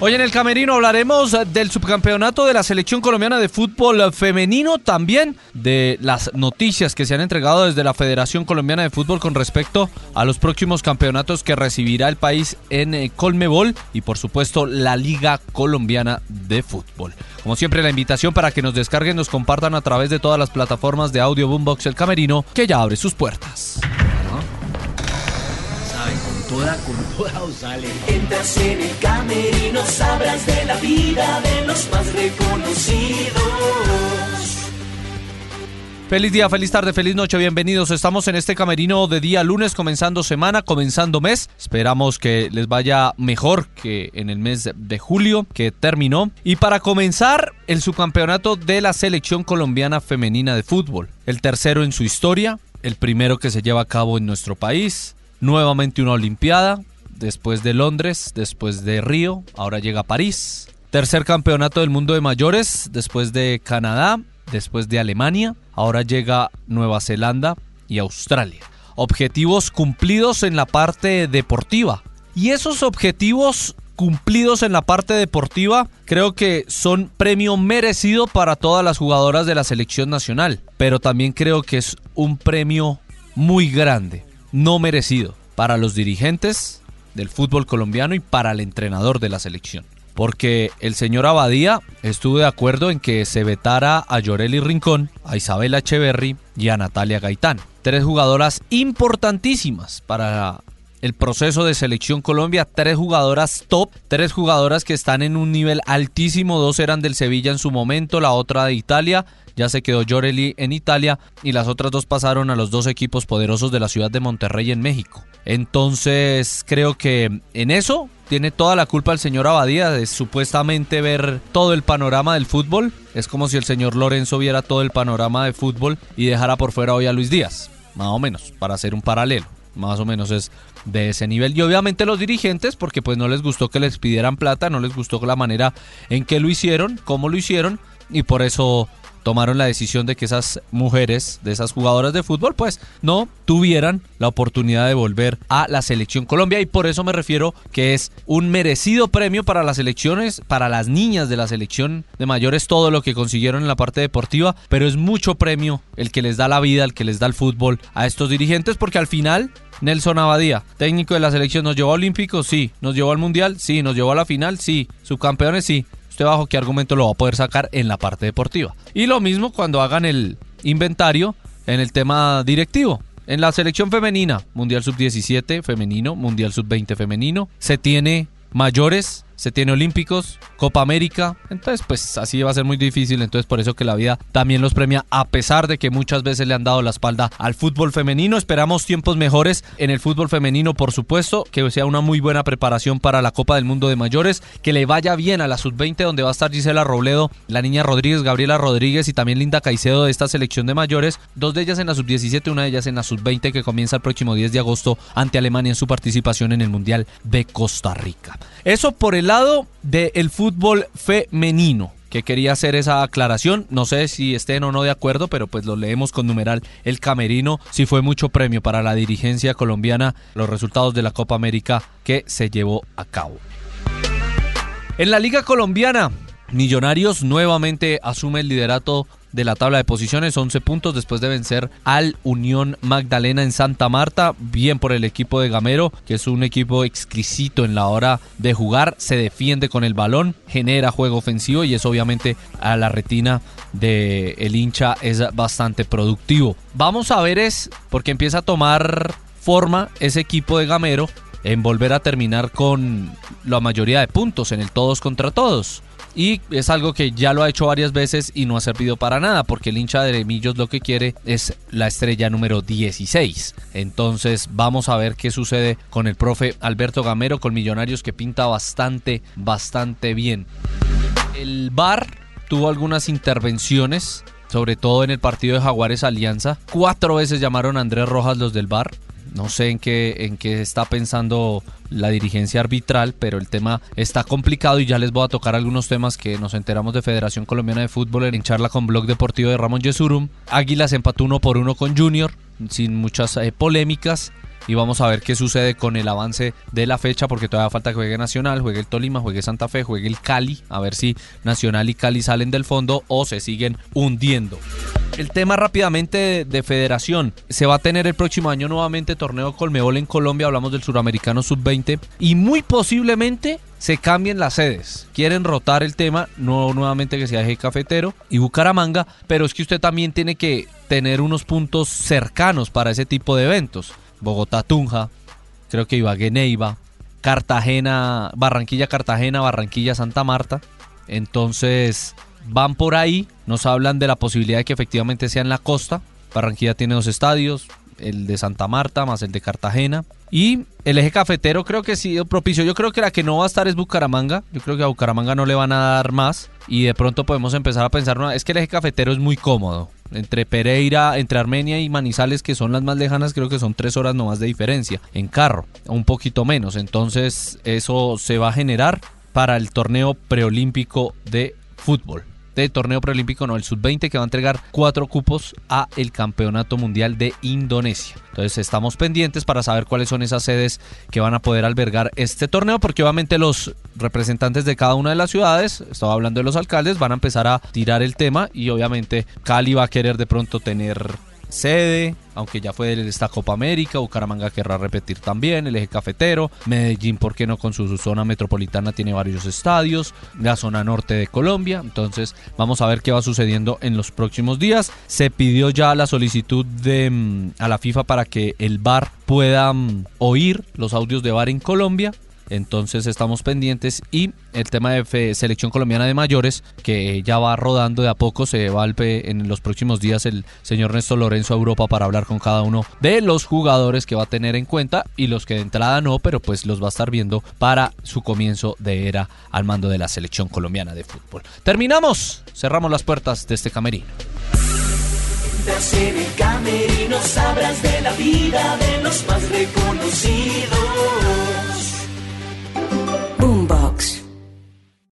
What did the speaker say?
Hoy en el Camerino hablaremos del subcampeonato de la selección colombiana de fútbol femenino, también de las noticias que se han entregado desde la Federación Colombiana de Fútbol con respecto a los próximos campeonatos que recibirá el país en eh, Colmebol y por supuesto la Liga Colombiana de Fútbol. Como siempre la invitación para que nos descarguen, nos compartan a través de todas las plataformas de audio Boombox El Camerino que ya abre sus puertas toda con toda sale. Entras en el camerino, sabrás de la vida de los más reconocidos. Feliz día, feliz tarde, feliz noche, bienvenidos. Estamos en este camerino de día lunes, comenzando semana, comenzando mes. Esperamos que les vaya mejor que en el mes de julio que terminó. Y para comenzar, el subcampeonato de la selección colombiana femenina de fútbol. El tercero en su historia, el primero que se lleva a cabo en nuestro país nuevamente una Olimpiada, después de Londres, después de Río, ahora llega París. Tercer campeonato del mundo de mayores, después de Canadá, después de Alemania, ahora llega Nueva Zelanda y Australia. Objetivos cumplidos en la parte deportiva. Y esos objetivos cumplidos en la parte deportiva creo que son premio merecido para todas las jugadoras de la selección nacional. Pero también creo que es un premio muy grande no merecido para los dirigentes del fútbol colombiano y para el entrenador de la selección. Porque el señor Abadía estuvo de acuerdo en que se vetara a Llorelli Rincón, a Isabela Echeverry y a Natalia Gaitán. Tres jugadoras importantísimas para el proceso de selección Colombia, tres jugadoras top, tres jugadoras que están en un nivel altísimo, dos eran del Sevilla en su momento, la otra de Italia ya se quedó Llorelli en Italia y las otras dos pasaron a los dos equipos poderosos de la ciudad de Monterrey en México. Entonces creo que en eso tiene toda la culpa el señor Abadía de supuestamente ver todo el panorama del fútbol. Es como si el señor Lorenzo viera todo el panorama de fútbol y dejara por fuera hoy a Luis Díaz, más o menos, para hacer un paralelo. Más o menos es de ese nivel. Y obviamente los dirigentes, porque pues no les gustó que les pidieran plata, no les gustó la manera en que lo hicieron, cómo lo hicieron, y por eso tomaron la decisión de que esas mujeres, de esas jugadoras de fútbol, pues no tuvieran la oportunidad de volver a la selección Colombia y por eso me refiero que es un merecido premio para las elecciones, para las niñas de la selección de mayores, todo lo que consiguieron en la parte deportiva, pero es mucho premio el que les da la vida, el que les da el fútbol a estos dirigentes, porque al final Nelson Abadía, técnico de la selección, ¿nos llevó a Olímpicos? Sí. ¿Nos llevó al Mundial? Sí. ¿Nos llevó a la final? Sí. ¿Subcampeones? Sí bajo qué argumento lo va a poder sacar en la parte deportiva. Y lo mismo cuando hagan el inventario en el tema directivo. En la selección femenina, Mundial Sub-17 femenino, Mundial Sub-20 femenino, se tiene mayores se tiene Olímpicos, Copa América, entonces pues así va a ser muy difícil, entonces por eso que la vida también los premia a pesar de que muchas veces le han dado la espalda al fútbol femenino, esperamos tiempos mejores en el fútbol femenino por supuesto, que sea una muy buena preparación para la Copa del Mundo de Mayores, que le vaya bien a la Sub-20 donde va a estar Gisela Robledo, la niña Rodríguez, Gabriela Rodríguez y también Linda Caicedo de esta selección de mayores, dos de ellas en la Sub-17, una de ellas en la Sub-20 que comienza el próximo 10 de agosto ante Alemania en su participación en el Mundial de Costa Rica. Eso por el lado del fútbol femenino que quería hacer esa aclaración. No sé si estén o no de acuerdo, pero pues lo leemos con numeral el camerino. Si fue mucho premio para la dirigencia colombiana los resultados de la Copa América que se llevó a cabo. En la Liga Colombiana, Millonarios nuevamente asume el liderato de la tabla de posiciones, 11 puntos después de vencer al Unión Magdalena en Santa Marta, bien por el equipo de Gamero, que es un equipo exquisito en la hora de jugar, se defiende con el balón, genera juego ofensivo y es obviamente a la retina de el hincha es bastante productivo. Vamos a ver es porque empieza a tomar forma ese equipo de Gamero en volver a terminar con la mayoría de puntos en el todos contra todos. Y es algo que ya lo ha hecho varias veces y no ha servido para nada, porque el hincha de Millos lo que quiere es la estrella número 16. Entonces vamos a ver qué sucede con el profe Alberto Gamero, con Millonarios que pinta bastante, bastante bien. El VAR tuvo algunas intervenciones sobre todo en el partido de Jaguares Alianza. Cuatro veces llamaron a Andrés Rojas los del VAR. No sé en qué, en qué está pensando la dirigencia arbitral, pero el tema está complicado y ya les voy a tocar algunos temas que nos enteramos de Federación Colombiana de Fútbol en charla con Blog Deportivo de Ramón Yesurum. Águilas empató uno por uno con Junior, sin muchas eh, polémicas. Y vamos a ver qué sucede con el avance de la fecha porque todavía falta que juegue Nacional, juegue el Tolima, juegue Santa Fe, juegue el Cali, a ver si Nacional y Cali salen del fondo o se siguen hundiendo. El tema rápidamente de, federación. Se va a tener el próximo año nuevamente torneo Colmebol en Colombia, hablamos del suramericano sub-20 y muy posiblemente se cambien las sedes. Quieren rotar el tema, no nuevamente que sea Eje Cafetero y Bucaramanga, pero es que usted también tiene que tener unos puntos cercanos para ese tipo de eventos. Bogotá Tunja, creo que Ibagué Neiva, Cartagena, Barranquilla Cartagena, Barranquilla Santa Marta. Entonces, van por ahí, nos hablan de la posibilidad de que efectivamente sea en la costa. Barranquilla tiene dos estadios, el de Santa Marta más el de Cartagena. Y el eje cafetero creo que sí propicio. Yo creo que la que no va a estar es Bucaramanga. Yo creo que a Bucaramanga no le van a dar más. Y de pronto podemos empezar a pensar, es que el eje cafetero es muy cómodo. Entre Pereira, entre Armenia y Manizales, que son las más lejanas, creo que son tres horas nomás de diferencia en carro, un poquito menos. Entonces eso se va a generar para el torneo preolímpico de fútbol de torneo preolímpico, no, el sub-20 que va a entregar cuatro cupos a el Campeonato Mundial de Indonesia. Entonces estamos pendientes para saber cuáles son esas sedes que van a poder albergar este torneo, porque obviamente los representantes de cada una de las ciudades, estaba hablando de los alcaldes, van a empezar a tirar el tema y obviamente Cali va a querer de pronto tener sede, aunque ya fue esta Copa América, Bucaramanga querrá repetir también, el eje cafetero, Medellín, ¿por qué no? Con su, zona metropolitana tiene varios estadios, la zona norte de Colombia, entonces vamos a ver qué va sucediendo en los próximos días. Se pidió ya la solicitud de, mm, a la FIFA para que el VAR pueda mm, oír los audios de VAR en Colombia, entonces estamos pendientes y el tema de selección colombiana de mayores que ya va rodando de a poco, se va en los próximos días el señor Néstor Lorenzo a Europa para hablar con cada uno de los jugadores que va a tener en cuenta y los que de entrada no, pero pues los va a estar viendo para su comienzo de era al mando de la selección colombiana de fútbol. Terminamos, cerramos las puertas de este camerino. camerino sabrás de la vida de los más reconocidos